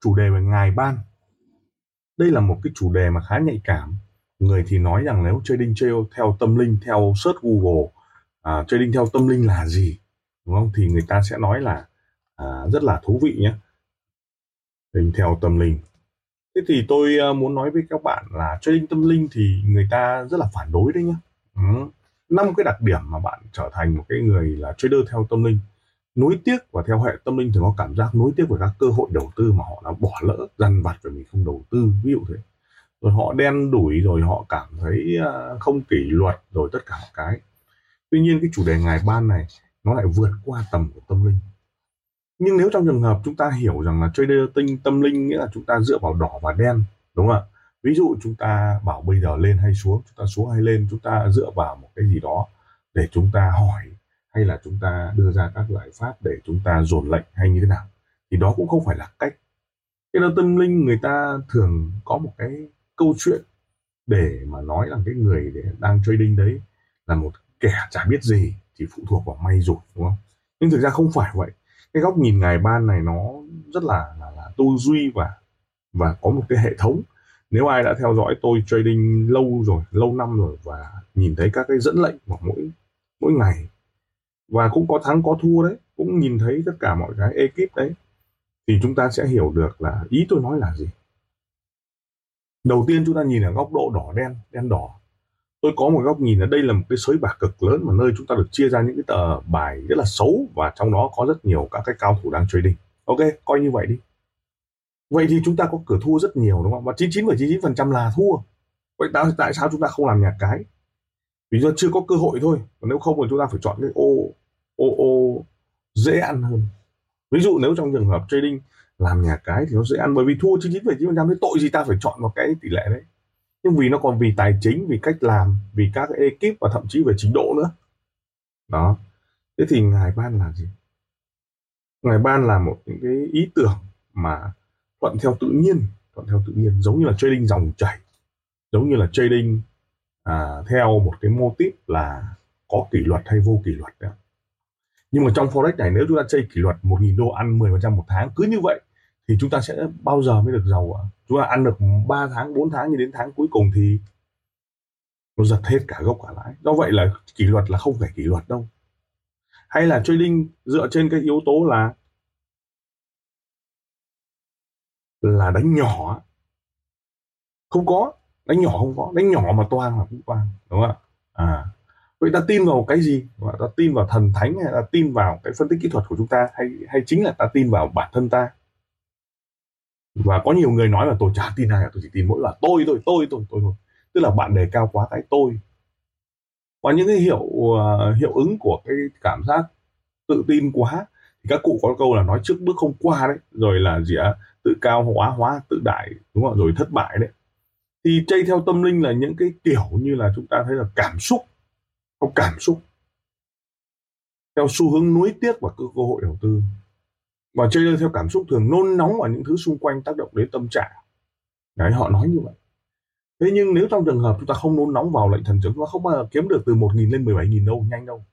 chủ đề về ngài ban. Đây là một cái chủ đề mà khá nhạy cảm. Người thì nói rằng nếu trading theo tâm linh theo search google à, uh, trading theo tâm linh là gì? Đúng không? Thì người ta sẽ nói là uh, rất là thú vị nhé. Trading theo tâm linh. Thế thì tôi uh, muốn nói với các bạn là trading tâm linh thì người ta rất là phản đối đấy nhé. Ừ. Năm cái đặc điểm mà bạn trở thành một cái người là trader theo tâm linh nối tiếc và theo hệ tâm linh thì có cảm giác nối tiếc về các cơ hội đầu tư mà họ đã bỏ lỡ, dằn vặt rồi mình không đầu tư, ví dụ thế. Rồi họ đen đủi, rồi họ cảm thấy à, không kỷ luật, rồi tất cả mọi cái. Tuy nhiên cái chủ đề ngày ban này, nó lại vượt qua tầm của tâm linh. Nhưng nếu trong trường hợp chúng ta hiểu rằng là trader tinh tâm linh, nghĩa là chúng ta dựa vào đỏ và đen, đúng không ạ? Ví dụ chúng ta bảo bây giờ lên hay xuống, chúng ta xuống hay lên, chúng ta dựa vào một cái gì đó để chúng ta hỏi hay là chúng ta đưa ra các giải pháp để chúng ta dồn lệnh hay như thế nào thì đó cũng không phải là cách. Cái đó tâm linh người ta thường có một cái câu chuyện để mà nói rằng cái người để đang trading đấy là một kẻ chả biết gì thì phụ thuộc vào may rủi đúng không? Nhưng thực ra không phải vậy. Cái góc nhìn ngài ban này nó rất là là, là tư duy và và có một cái hệ thống. Nếu ai đã theo dõi tôi trading lâu rồi lâu năm rồi và nhìn thấy các cái dẫn lệnh của mỗi mỗi ngày và cũng có thắng có thua đấy cũng nhìn thấy tất cả mọi cái ekip đấy. Thì chúng ta sẽ hiểu được là ý tôi nói là gì. Đầu tiên chúng ta nhìn ở góc độ đỏ đen đen đỏ. Tôi có một góc nhìn là đây là một cái sới bạc cực lớn mà nơi chúng ta được chia ra những cái tờ bài rất là xấu và trong đó có rất nhiều các cái cao thủ đang trading. Ok coi như vậy đi. Vậy thì chúng ta có cửa thua rất nhiều đúng không? Và 99,99% là thua. Vậy tại sao chúng ta không làm nhà cái? Vì do chưa có cơ hội thôi. Còn nếu không thì chúng ta phải chọn cái ô ô ô dễ ăn hơn. Ví dụ nếu trong trường hợp trading làm nhà cái thì nó dễ ăn bởi vì thua 99,9% thì tội gì ta phải chọn một cái tỷ lệ đấy. Nhưng vì nó còn vì tài chính vì cách làm vì các cái ekip và thậm chí về trình độ nữa. Đó. Thế thì ngài ban là gì? Ngài ban là một những cái ý tưởng mà thuận theo tự nhiên thuận theo tự nhiên giống như là trading dòng chảy giống như là trading à, theo một cái mô típ là có kỷ luật hay vô kỷ luật đấy nhưng mà trong forex này, nếu chúng ta chơi kỷ luật 1.000 đô ăn 10% một tháng, cứ như vậy, thì chúng ta sẽ bao giờ mới được giàu ạ? Chúng ta ăn được 3 tháng 4 tháng như đến tháng cuối cùng thì nó giật hết cả gốc cả lãi. Do vậy là kỷ luật là không phải kỷ luật đâu. Hay là trading dựa trên cái yếu tố là là đánh nhỏ không có, đánh nhỏ không có. Đánh nhỏ mà toang là cũng toang, đúng không ạ? À vậy ta tin vào cái gì? Và ta tin vào thần thánh hay là tin vào cái phân tích kỹ thuật của chúng ta? Hay hay chính là ta tin vào bản thân ta? Và có nhiều người nói là tôi chả tin ai tôi chỉ tin mỗi là tôi tôi tôi tôi tôi thôi. Tức là bạn đề cao quá cái tôi. Và những cái hiệu uh, hiệu ứng của cái cảm giác tự tin quá thì các cụ có câu là nói trước bước không qua đấy. Rồi là gì ạ? Tự cao hóa hóa tự đại đúng không rồi thất bại đấy. Thì chay theo tâm linh là những cái kiểu như là chúng ta thấy là cảm xúc theo cảm xúc theo xu hướng nuối tiếc và cơ cơ hội đầu tư. Và chơi theo cảm xúc thường nôn nóng vào những thứ xung quanh tác động đến tâm trạng. Đấy họ nói như vậy. Thế nhưng nếu trong trường hợp chúng ta không nôn nóng vào lệnh thần chứng nó không bao giờ kiếm được từ 1.000 lên 17.000 đâu nhanh đâu.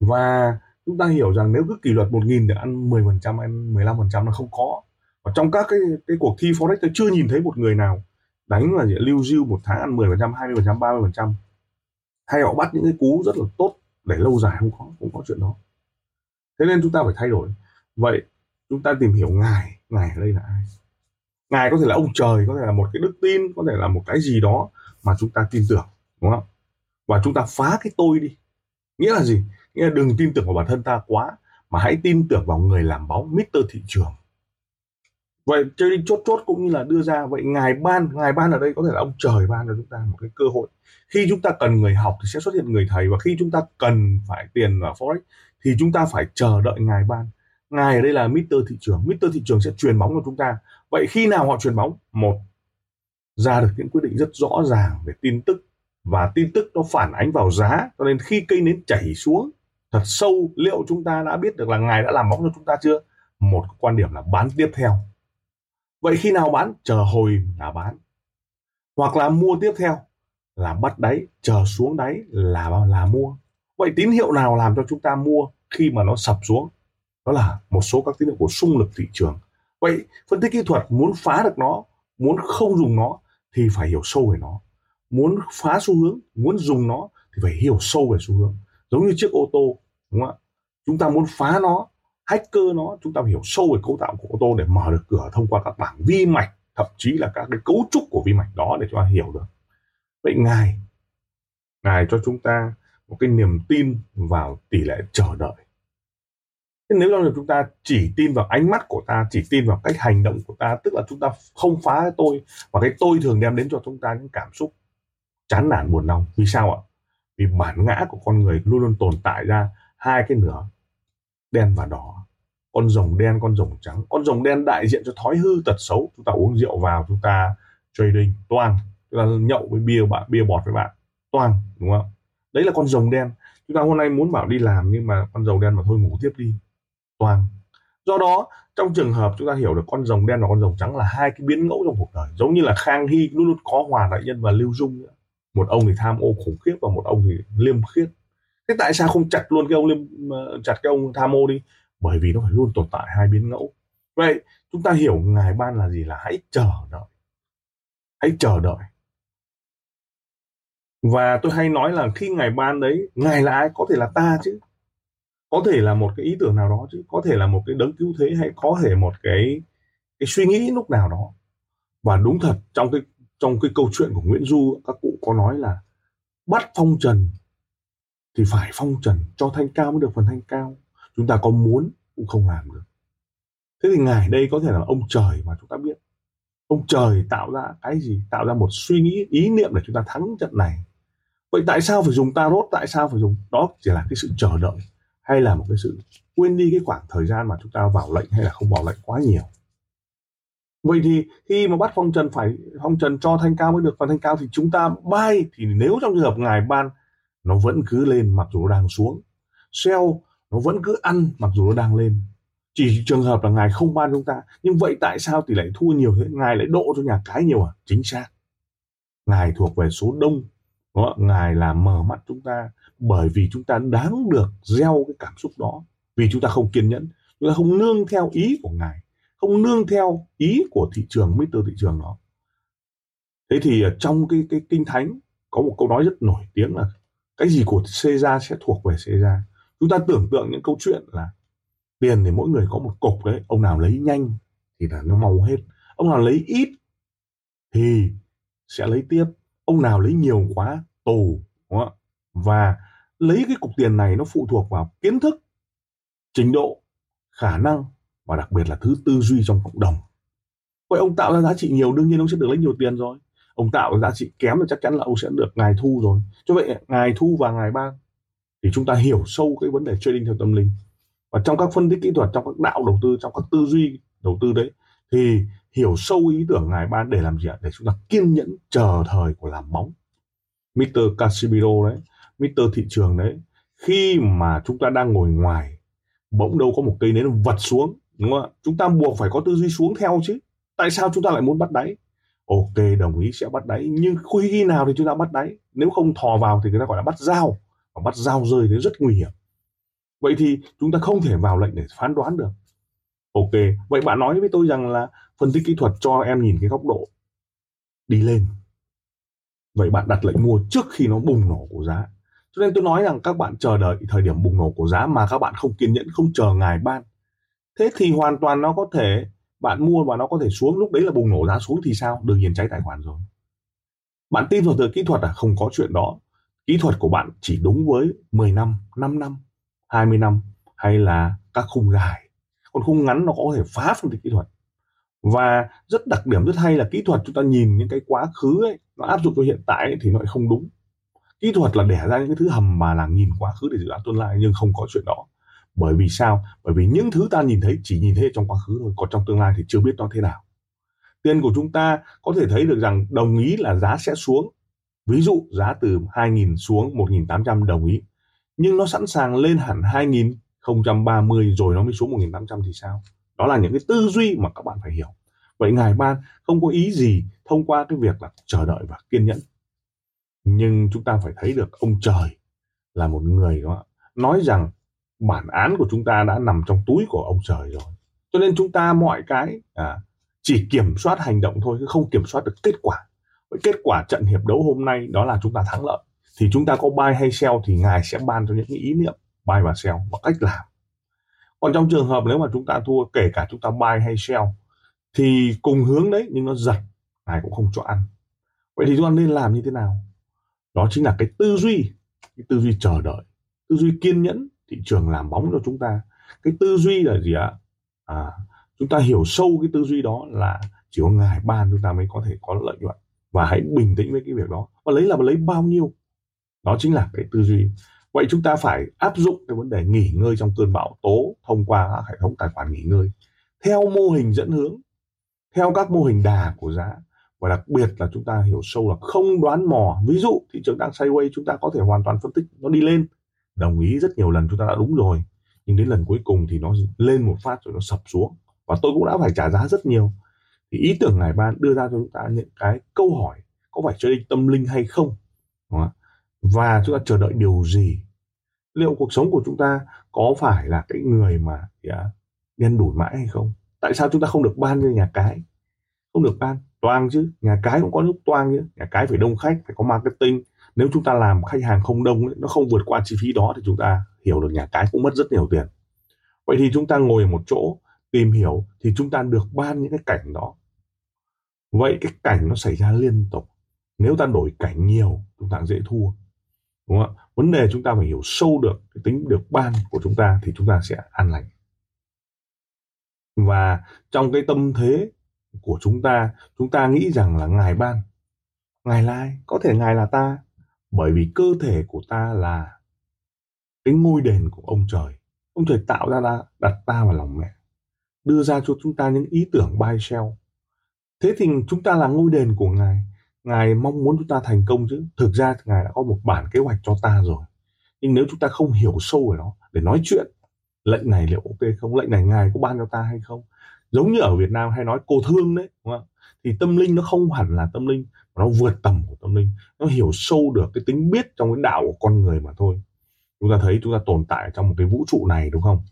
Và chúng ta hiểu rằng nếu cứ kỷ luật 1.000 để ăn 10% ăn 15% nó không có. Và trong các cái cái cuộc thi forex tôi chưa nhìn thấy một người nào đánh là lưu diêu một tháng ăn 10%, 20%, 30% hay họ bắt những cái cú rất là tốt để lâu dài không có không có chuyện đó. Thế nên chúng ta phải thay đổi. Vậy chúng ta tìm hiểu ngài ngài ở đây là ai? Ngài có thể là ông trời, có thể là một cái đức tin, có thể là một cái gì đó mà chúng ta tin tưởng, đúng không? Và chúng ta phá cái tôi đi. Nghĩa là gì? Nghĩa là đừng tin tưởng vào bản thân ta quá, mà hãy tin tưởng vào người làm bóng Mr. thị trường vậy trading chốt chốt cũng như là đưa ra, vậy ngài ban ngài ban ở đây có thể là ông trời ban cho chúng ta một cái cơ hội. Khi chúng ta cần người học thì sẽ xuất hiện người thầy và khi chúng ta cần phải tiền ở forex thì chúng ta phải chờ đợi ngài ban. Ngài ở đây là mister thị trường, mister thị trường sẽ truyền bóng cho chúng ta. Vậy khi nào họ truyền bóng? Một, ra được những quyết định rất rõ ràng về tin tức và tin tức nó phản ánh vào giá, cho nên khi cây nến chảy xuống, thật sâu, liệu chúng ta đã biết được là ngài đã làm bóng cho chúng ta chưa? Một, quan điểm là bán tiếp theo vậy khi nào bán, chờ hồi là bán. Hoặc là mua tiếp theo, là bắt đáy, chờ xuống đáy là là mua. Vậy tín hiệu nào làm cho chúng ta mua khi mà nó sập xuống? Đó là một số các tín hiệu của xung lực thị trường. Vậy phân tích kỹ thuật, muốn phá được nó, muốn không dùng nó thì phải hiểu sâu về nó. Muốn phá xu hướng, muốn dùng nó thì phải hiểu sâu về xu hướng. Giống như chiếc ô tô, đúng không ạ? Chúng ta muốn phá nó hacker nó, chúng ta phải hiểu sâu về cấu tạo của ô tô để mở được cửa thông qua các bảng vi mạch, thậm chí là các cái cấu trúc của vi mạch đó để chúng ta hiểu được. Vậy ngài ngài cho chúng ta một cái niềm tin vào tỷ lệ chờ đợi. Thế nếu như chúng ta chỉ tin vào ánh mắt của ta, chỉ tin vào cách hành động của ta, tức là chúng ta không phá cái tôi, và cái tôi thường đem đến cho chúng ta những cảm xúc chán nản, buồn lòng vì sao ạ? Vì bản ngã của con người luôn luôn tồn tại ra hai cái nửa đen và đỏ. Con rồng đen, con rồng trắng. Con rồng đen đại diện cho thói hư tật xấu. Chúng ta uống rượu vào, chúng ta trading. Toang. Chúng ta nhậu với bia bạn, bia bọt với bạn. Toang, đúng không? Đấy là con rồng đen. Chúng ta hôm nay muốn bảo đi làm nhưng mà con rồng đen mà thôi ngủ tiếp đi. Toang. Do đó, trong trường hợp chúng ta hiểu được con rồng đen và con rồng trắng là hai cái biến ngẫu trong cuộc đời, giống như là khang hy luôn luôn có hòa đại nhân và lưu dung nữa. Một ông thì tham ô khủng khiếp và một ông thì liêm khiết thế tại sao không chặt luôn cái ông liêm ờ, chặt cái ông tham ô đi? Bởi vì nó phải luôn tồn tại hai biến ngẫu. Vậy chúng ta hiểu ngài ban là gì là hãy chờ đợi. Hãy chờ đợi. Và tôi hay nói là khi ngài ban đấy, ngài là ai? Có thể là ta chứ. Có thể là một cái ý tưởng nào đó chứ. Có thể là một cái đấng cứu thế hay có thể một cái cái suy nghĩ lúc nào đó. Và đúng thật, trong cái trong cái câu chuyện của Nguyễn Du, các cụ có nói là bắt phong trần thì phải phong trần cho thanh cao mới được phần thanh cao. Chúng ta có muốn cũng không làm được. Thế thì ngài đây có thể là ông trời mà chúng ta biết. Ông trời tạo ra cái gì? Tạo ra một suy nghĩ, ý niệm để chúng ta thắng trận này. Vậy tại sao phải dùng tarot? Tại sao phải dùng? Đó chỉ là cái sự chờ đợi hay là một cái sự quên đi cái khoảng thời gian mà chúng ta vào lệnh hay là không vào lệnh quá nhiều? Vậy thì khi mà bắt phong trần phải phong trần cho thanh cao mới được phần thanh cao thì chúng ta bay. Thì nếu trong trường hợp ngài ban nó vẫn cứ lên mặc dù nó đang xuống. Sell nó vẫn cứ ăn mặc dù nó đang lên. Chỉ trường hợp là ngài không ban chúng ta nhưng vậy tại sao tỷ lệ thua nhiều thế? Ngài lại độ cho nhà cái nhiều à? Chính xác. Ngài thuộc về số đông. Đó, ngài là mở mắt chúng ta bởi vì chúng ta đáng được gieo cái cảm xúc đó. Vì chúng ta không kiên nhẫn chúng ta không nương theo ý của ngài không nương theo ý của thị trường Mr. thị trường đó. Thế thì trong cái cái kinh thánh có một câu nói rất nổi tiếng là cái gì của Caesar sẽ thuộc về Caesar chúng ta tưởng tượng những câu chuyện là tiền thì mỗi người có một cục đấy, ông nào lấy nhanh thì là nó mau hết. Ông nào lấy ít thì sẽ lấy tiếp. Ông nào lấy nhiều quá, tù, đúng không? và lấy cái cục tiền này nó phụ thuộc vào kiến thức, trình độ, khả năng và đặc biệt là thứ tư duy trong cộng đồng. Vậy ông tạo ra giá trị nhiều, đương nhiên ông sẽ được lấy nhiều tiền rồi ông tạo giá trị kém thì chắc chắn là ông sẽ được ngài thu rồi. Cho vậy, ngài thu và ngài ban thì chúng ta hiểu sâu cái vấn đề trading theo tâm linh. Và trong các phân tích kỹ thuật, trong các đạo đầu tư, trong các tư duy đầu tư đấy, thì hiểu sâu ý tưởng ngài ban để làm gì ạ? Để chúng ta kiên nhẫn chờ thời của làm bóng. Mr. Casimiro đấy Mr. thị trường đấy, khi mà chúng ta đang ngồi ngoài, bỗng đâu có một cây nến vật xuống, đúng không ạ? Chúng ta buộc phải có tư duy xuống theo chứ. Tại sao chúng ta lại muốn bắt đáy? Ok, đồng ý, sẽ bắt đáy. Nhưng khi nào thì chúng ta bắt đáy? Nếu không thò vào thì người ta gọi là bắt dao. Và bắt dao rơi thì rất nguy hiểm. Vậy thì chúng ta không thể vào lệnh để phán đoán được. Ok, vậy bạn nói với tôi rằng là phân tích kỹ thuật cho em nhìn cái góc độ đi lên. Vậy bạn đặt lệnh mua trước khi nó bùng nổ của giá. Cho nên tôi nói rằng các bạn chờ đợi thời điểm bùng nổ của giá mà các bạn không kiên nhẫn, không chờ ngài ban. Thế thì hoàn toàn nó có thể bạn mua và nó có thể xuống lúc đấy là bùng nổ giá xuống thì sao? Đương nhiên cháy tài khoản rồi. Bạn tin vào từ kỹ thuật à? Không có chuyện đó. Kỹ thuật của bạn chỉ đúng với 10 năm 5 năm 20 năm hay là các khung dài còn khung ngắn nó có thể phá phân tích kỹ thuật. Và rất đặc điểm rất hay là kỹ thuật chúng ta nhìn những cái quá khứ ấy nó áp dụng cho hiện tại ấy, thì nó lại không đúng. Kỹ thuật là đẻ ra những cái thứ hầm mà là nhìn quá khứ để dự đoán tương lai nhưng không có chuyện đó bởi vì sao? Bởi vì những thứ ta nhìn thấy chỉ nhìn thấy trong quá khứ thôi, còn trong tương lai thì chưa biết nó thế nào. Tiền của chúng ta có thể thấy được rằng đồng ý là giá sẽ xuống. Ví dụ, giá từ 2.000 xuống 1.800 đồng ý. Nhưng nó sẵn sàng lên hẳn 2030 rồi nó mới xuống 1.800 thì sao? Đó là những cái tư duy mà các bạn phải hiểu. Vậy ngài ban, không có ý gì thông qua cái việc là chờ đợi và kiên nhẫn. Nhưng chúng ta phải thấy được ông trời là một người đó nói rằng bản án của chúng ta đã nằm trong túi của ông trời rồi. Cho nên chúng ta mọi cái à, chỉ kiểm soát hành động thôi chứ không kiểm soát được kết quả. Với kết quả trận hiệp đấu hôm nay đó là chúng ta thắng lợi. Thì chúng ta có buy hay sell thì ngài sẽ ban cho những ý niệm buy và sell và cách làm. Còn trong trường hợp nếu mà chúng ta thua kể cả chúng ta buy hay sell thì cùng hướng đấy nhưng nó giật ngài cũng không cho ăn. Vậy thì chúng ta nên làm như thế nào? Đó chính là cái tư duy cái tư duy chờ đợi tư duy kiên nhẫn thị trường làm bóng cho chúng ta. Cái tư duy là gì ạ? À, chúng ta hiểu sâu cái tư duy đó là chỉ có ngài ban chúng ta mới có thể có lợi nhuận. Và hãy bình tĩnh với cái việc đó. Và lấy là lấy bao nhiêu? Đó chính là cái tư duy. Vậy chúng ta phải áp dụng cái vấn đề nghỉ ngơi trong cơn bão tố thông qua hệ thống tài khoản nghỉ ngơi. Theo mô hình dẫn hướng theo các mô hình đà của giá. Và đặc biệt là chúng ta hiểu sâu là không đoán mò. Ví dụ thị trường đang sideways chúng ta có thể hoàn toàn phân tích nó đi lên đồng ý rất nhiều lần chúng ta đã đúng rồi. Nhưng đến lần cuối cùng thì nó lên một phát rồi nó sập xuống. Và tôi cũng đã phải trả giá rất nhiều. Thì ý tưởng ngài ban đưa ra cho chúng ta những cái câu hỏi có phải chơi tâm linh hay không? Và chúng ta chờ đợi điều gì? Liệu cuộc sống của chúng ta có phải là cái người mà à, yeah, đen đủi mãi hay không? Tại sao chúng ta không được ban như nhà cái? Không được ban. Toang chứ. Nhà cái cũng có lúc toang chứ. Nhà cái phải đông khách phải có marketing nếu chúng ta làm khách hàng không đông nó không vượt qua chi phí đó thì chúng ta hiểu được nhà cái cũng mất rất nhiều tiền. Vậy thì chúng ta ngồi ở một chỗ tìm hiểu thì chúng ta được ban những cái cảnh đó. Vậy cái cảnh nó xảy ra liên tục. Nếu ta đổi cảnh nhiều chúng ta dễ thua. Đúng không ạ? Vấn đề chúng ta phải hiểu sâu được cái tính được ban của chúng ta thì chúng ta sẽ an lành. Và trong cái tâm thế của chúng ta chúng ta nghĩ rằng là ngài ban ngài lai, có thể ngài là ta bởi vì cơ thể của ta là cái ngôi đền của ông trời. Ông trời tạo ra ta, đặt ta vào lòng mẹ đưa ra cho chúng ta những ý tưởng bay shell thế thì chúng ta là ngôi đền của ngài. Ngài mong muốn chúng ta thành công chứ. Thực ra ngài đã có một bản kế hoạch cho ta rồi. Nhưng nếu chúng ta không hiểu sâu về nó để nói chuyện lệnh này liệu ok không? Lệnh này ngài có ban cho ta hay không? Giống như ở Việt Nam hay nói cô thương đấy đúng không? Thì tâm linh nó không hẳn là tâm linh, mà nó vượt tầm của tâm linh. Nó hiểu sâu được cái tính biết trong cái đạo của con người mà thôi. Chúng ta thấy chúng ta tồn tại trong một cái vũ trụ này, đúng không?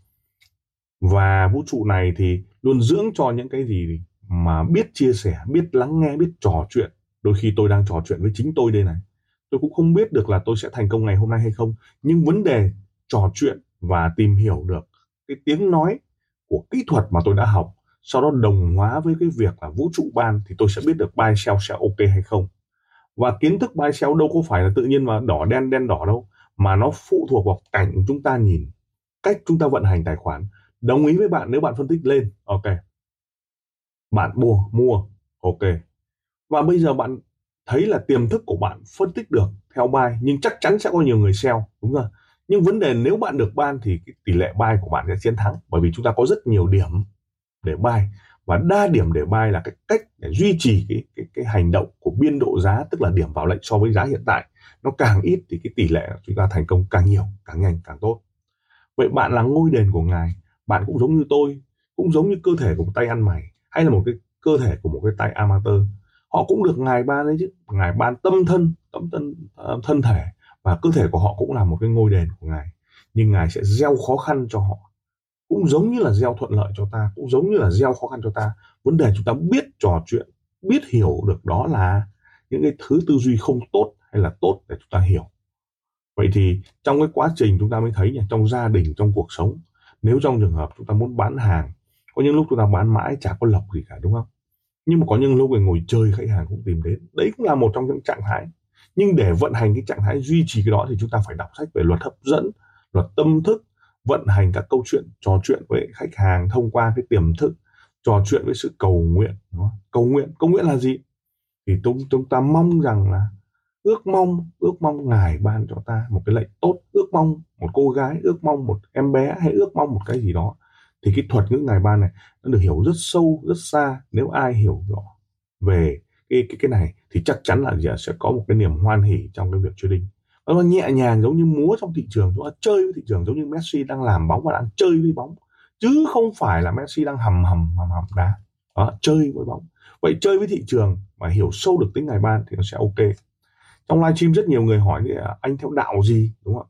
Và vũ trụ này thì luôn dưỡng cho những cái gì mà biết chia sẻ, biết lắng nghe, biết trò chuyện. Đôi khi tôi đang trò chuyện với chính tôi đây này. Tôi cũng không biết được là tôi sẽ thành công ngày hôm nay hay không. Nhưng vấn đề trò chuyện và tìm hiểu được cái tiếng nói của kỹ thuật mà tôi đã học sau đó đồng hóa với cái việc là vũ trụ ban thì tôi sẽ biết được buy sell sẽ ok hay không. Và kiến thức buy sell đâu có phải là tự nhiên mà đỏ đen đen đỏ đâu, mà nó phụ thuộc vào cảnh chúng ta nhìn, cách chúng ta vận hành tài khoản. Đồng ý với bạn nếu bạn phân tích lên, ok. Bạn mua mua, ok. Và bây giờ bạn thấy là tiềm thức của bạn phân tích được theo buy, nhưng chắc chắn sẽ có nhiều người sell, đúng không nhưng vấn đề nếu bạn được ban thì cái tỷ lệ buy của bạn sẽ chiến thắng, bởi vì chúng ta có rất nhiều điểm để buy và đa điểm để buy là cái cách để duy trì cái, cái cái hành động của biên độ giá tức là điểm vào lệnh so với giá hiện tại nó càng ít thì cái tỷ lệ chúng ta thành công càng nhiều càng nhanh càng tốt. Vậy bạn là ngôi đền của ngài bạn cũng giống như tôi cũng giống như cơ thể của một tay ăn mày hay là một cái cơ thể của một cái tay amateur. Họ cũng được ngài ban đấy chứ. Ngài ban tâm thân tâm thân ờ, thân thể và cơ thể của họ cũng là một cái ngôi đền của ngài. Nhưng ngài sẽ gieo khó khăn cho họ cũng giống như là gieo thuận lợi cho ta, cũng giống như là gieo khó khăn cho ta. Vấn đề chúng ta biết trò chuyện, biết hiểu được đó là những cái thứ tư duy không tốt hay là tốt để chúng ta hiểu. Vậy thì trong cái quá trình chúng ta mới thấy nhỉ trong gia đình, trong cuộc sống, nếu trong trường hợp chúng ta muốn bán hàng, có những lúc chúng ta bán mãi chả có lộc gì cả, đúng không? Nhưng mà có những lúc người ngồi chơi khách hàng cũng tìm đến. Đấy cũng là một trong những trạng thái. Nhưng để vận hành cái trạng thái duy trì cái đó thì chúng ta phải đọc sách về luật hấp dẫn, luật tâm thức vận hành các câu chuyện, trò chuyện với khách hàng thông qua cái tiềm thức, trò chuyện với sự cầu nguyện cầu nguyện cầu nguyện là gì? Thì chúng chúng ta mong rằng là ước mong ước mong ngài ban cho ta một cái lệnh tốt, ước mong một cô gái, ước mong một em bé hay ước mong một cái gì đó. Thì cái thuật ngữ ngài ban này nó được hiểu rất sâu, rất xa. Nếu ai hiểu rõ về cái cái cái này thì chắc chắn là sẽ có một cái niềm hoan hỉ trong cái việc trading nó nhẹ nhàng giống như múa trong thị trường chúng ta chơi với thị trường giống như Messi đang làm bóng và đang chơi với bóng. Chứ không phải là Messi đang hầm hầm hầm hầm đá. Đó, chơi với bóng. Vậy chơi với thị trường mà hiểu sâu được tính ngày ban thì nó sẽ ok. Trong livestream rất nhiều người hỏi thì anh theo đạo gì đúng không?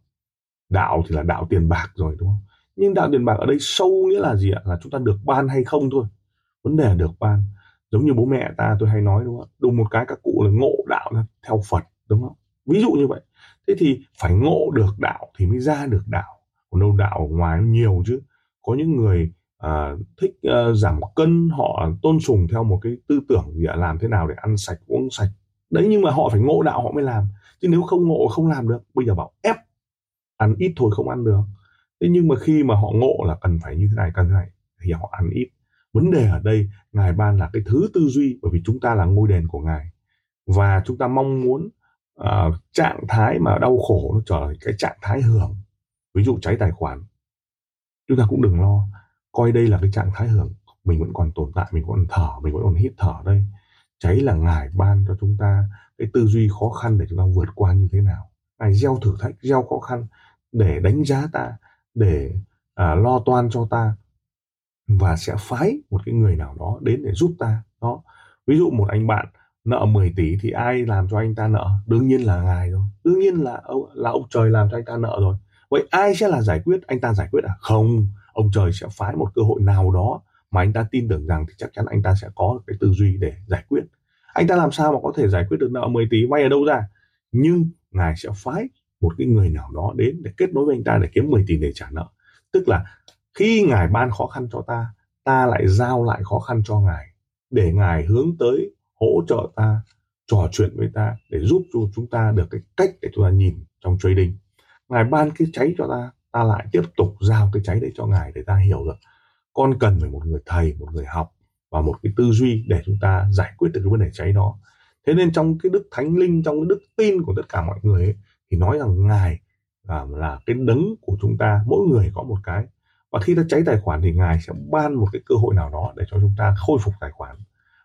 Đạo thì là đạo tiền bạc rồi đúng không? Nhưng đạo tiền bạc ở đây sâu nghĩa là gì ạ? Là chúng ta được ban hay không thôi. Vấn đề là được ban. Giống như bố mẹ ta tôi hay nói đúng không? Đùng một cái các cụ là ngộ đạo theo phật đúng không? Ví dụ như vậy thế thì phải ngộ được đạo thì mới ra được đạo. Còn đâu đạo ở ngoài nhiều chứ. Có những người à, thích à, giảm cân họ tôn sùng theo một cái tư tưởng gì à, làm thế nào để ăn sạch uống sạch. Đấy nhưng mà họ phải ngộ đạo họ mới làm. Chứ nếu không ngộ không làm được bây giờ bảo ép ăn ít thôi không ăn được. Thế nhưng mà khi mà họ ngộ là cần phải như thế này cần thế này thì họ ăn ít. Vấn đề ở đây ngài ban là cái thứ tư duy bởi vì chúng ta là ngôi đền của ngài. Và chúng ta mong muốn uh, trạng thái mà đau khổ nó trở thành cái trạng thái hưởng. Ví dụ cháy tài khoản. Chúng ta cũng đừng lo coi đây là cái trạng thái hưởng. Mình vẫn còn tồn tại mình vẫn còn thở mình vẫn còn hít thở đây. Cháy là ngài ban cho chúng ta cái tư duy khó khăn để chúng ta vượt qua như thế nào. Ngài gieo thử thách gieo khó khăn để đánh giá ta để à, lo toan cho ta và sẽ phái một cái người nào đó đến để giúp ta. Đó. Ví dụ một anh bạn nợ 10 tỷ thì ai làm cho anh ta nợ? Đương nhiên là ngài rồi. Đương nhiên là là ông trời làm cho anh ta nợ rồi. Vậy ai sẽ là giải quyết? Anh ta giải quyết à? Không. Ông trời sẽ phái một cơ hội nào đó mà anh ta tin tưởng rằng thì chắc chắn anh ta sẽ có cái tư duy để giải quyết. Anh ta làm sao mà có thể giải quyết được nợ 10 tỷ vay ở đâu ra? Nhưng ngài sẽ phái một cái người nào đó đến để kết nối với anh ta để kiếm 10 tỷ để trả nợ. Tức là khi ngài ban khó khăn cho ta ta lại giao lại khó khăn cho ngài để ngài hướng tới hỗ trợ ta trò chuyện với ta để giúp cho chúng ta được cái cách để chúng ta nhìn trong trading. Ngài ban cái cháy cho ta ta lại tiếp tục giao cái cháy đấy cho ngài để ta hiểu được. Con cần phải một người thầy một người học và một cái tư duy để chúng ta giải quyết được cái vấn đề cháy đó. Thế nên trong cái đức thánh linh trong cái đức tin của tất cả mọi người ấy, thì nói rằng ngài là, là cái đấng của chúng ta mỗi người có một cái. Và khi ta cháy tài khoản thì ngài sẽ ban một cái cơ hội nào đó để cho chúng ta khôi phục tài khoản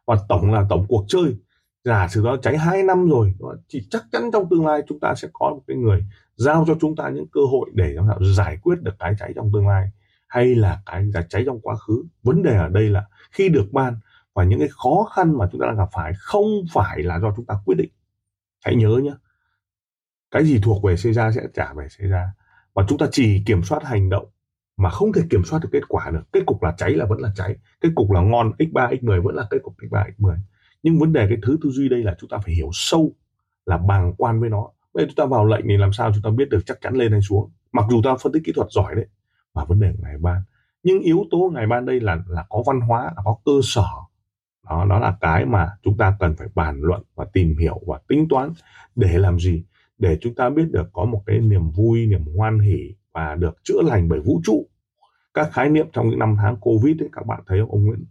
và tổng là tổng cuộc chơi. Giả sử đó cháy 2 năm rồi thì chắc chắn trong tương lai chúng ta sẽ có một cái người giao cho chúng ta những cơ hội để làm sao giải quyết được cái cháy trong tương lai, hay là cái cháy trong quá khứ. Vấn đề ở đây là khi được ban và những cái khó khăn mà chúng ta đang gặp phải không phải là do chúng ta quyết định. Hãy nhớ nhé cái gì thuộc về xảy ra sẽ trả về xảy ra và chúng ta chỉ kiểm soát hành động mà không thể kiểm soát được kết quả được. Kết cục là cháy là vẫn là cháy. Kết cục là ngon x3 x10 vẫn là kết cục x3 x10 nhưng vấn đề cái thứ tư duy đây là chúng ta phải hiểu sâu, là bàng quan với nó. Bây giờ chúng ta vào lệnh thì làm sao chúng ta biết được chắc chắn lên hay xuống? Mặc dù ta phân tích kỹ thuật giỏi đấy, mà vấn đề của ngày ban nhưng yếu tố ngày ban đây là là có văn hóa, là có cơ sở. Đó đó là cái mà chúng ta cần phải bàn luận và tìm hiểu và tính toán để làm gì? Để chúng ta biết được có một cái niềm vui, niềm hoan hỉ và được chữa lành bởi vũ trụ. Các khái niệm trong những năm tháng covid ấy, các bạn thấy ông Nguyễn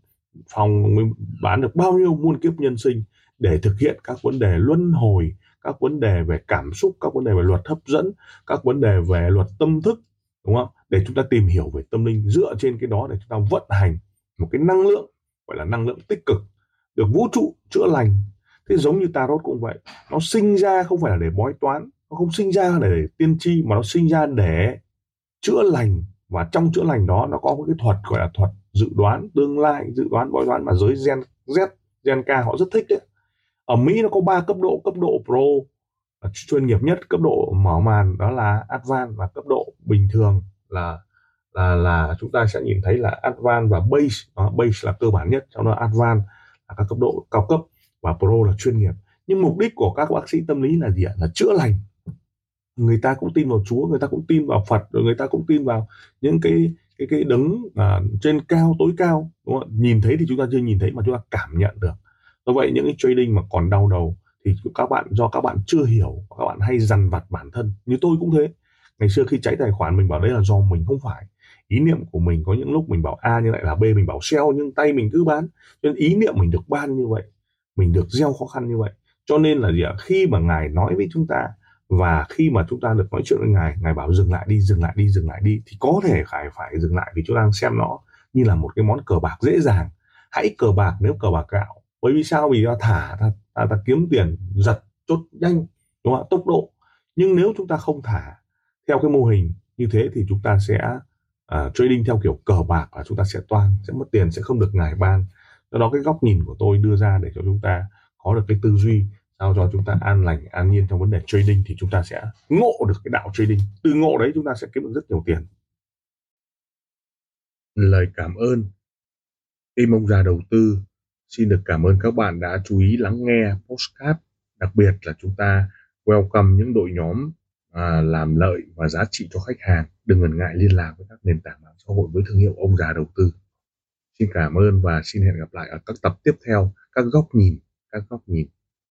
Phong, ông ấy bán được bao nhiêu muôn kiếp nhân sinh để thực hiện các vấn đề luân hồi, các vấn đề về cảm xúc, các vấn đề về luật hấp dẫn, các vấn đề về luật tâm thức, đúng không? Để chúng ta tìm hiểu về tâm linh dựa trên cái đó để chúng ta vận hành một cái năng lượng, gọi là năng lượng tích cực, được vũ trụ chữa lành. Thế giống như tarot cũng vậy, nó sinh ra không phải là để bói toán, nó không sinh ra để tiên tri, mà nó sinh ra để chữa lành và trong chữa lành đó nó có một cái thuật gọi là thuật dự đoán tương lai dự đoán bói toán mà giới gen Z gen K họ rất thích đấy. Ở Mỹ nó có ba cấp độ cấp độ pro à, chuyên nghiệp nhất cấp độ mở màn đó là advanced và cấp độ bình thường là là là chúng ta sẽ nhìn thấy là advanced và base đó, base là cơ bản nhất trong đó advanced là các cấp độ cao cấp và pro là chuyên nghiệp. Nhưng mục đích của các bác sĩ tâm lý là gì ạ? Là chữa lành người ta cũng tin vào Chúa người ta cũng tin vào Phật rồi người ta cũng tin vào những cái cái cái đấng à, trên cao tối cao đúng không? nhìn thấy thì chúng ta chưa nhìn thấy mà chúng ta cảm nhận được. Do vậy những cái trading mà còn đau đầu thì các bạn do các bạn chưa hiểu các bạn hay dằn vặt bản thân. Như tôi cũng thế. Ngày xưa khi cháy tài khoản mình bảo đấy là do mình không phải. Ý niệm của mình có những lúc mình bảo a nhưng lại là b mình bảo sell nhưng tay mình cứ bán. Cho nên ý niệm mình được ban như vậy mình được gieo khó khăn như vậy. Cho nên là gì ạ? Khi mà ngài nói với chúng ta và khi mà chúng ta được nói chuyện với ngài ngài bảo dừng lại đi dừng lại đi dừng lại đi thì có thể phải phải dừng lại vì chúng ta đang xem nó như là một cái món cờ bạc dễ dàng. Hãy cờ bạc nếu cờ bạc gạo. Bởi vì sao? Vì ta thả ta, ta, ta kiếm tiền giật chốt nhanh đúng không ạ? Tốc độ. Nhưng nếu chúng ta không thả theo cái mô hình như thế thì chúng ta sẽ uh, trading theo kiểu cờ bạc và chúng ta sẽ toan sẽ mất tiền sẽ không được ngài ban. Do đó cái góc nhìn của tôi đưa ra để cho chúng ta có được cái tư duy sao cho chúng ta an lành an nhiên trong vấn đề trading thì chúng ta sẽ ngộ được cái đạo trading. Từ ngộ đấy chúng ta sẽ kiếm được rất nhiều tiền. Lời cảm ơn. Team ông già đầu tư xin được cảm ơn các bạn đã chú ý lắng nghe postcard đặc biệt là chúng ta welcome những đội nhóm à, làm lợi và giá trị cho khách hàng. Đừng ngần ngại liên lạc với các nền tảng mạng xã hội với thương hiệu ông già đầu tư. Xin cảm ơn và xin hẹn gặp lại ở các tập tiếp theo. Các góc nhìn các góc nhìn.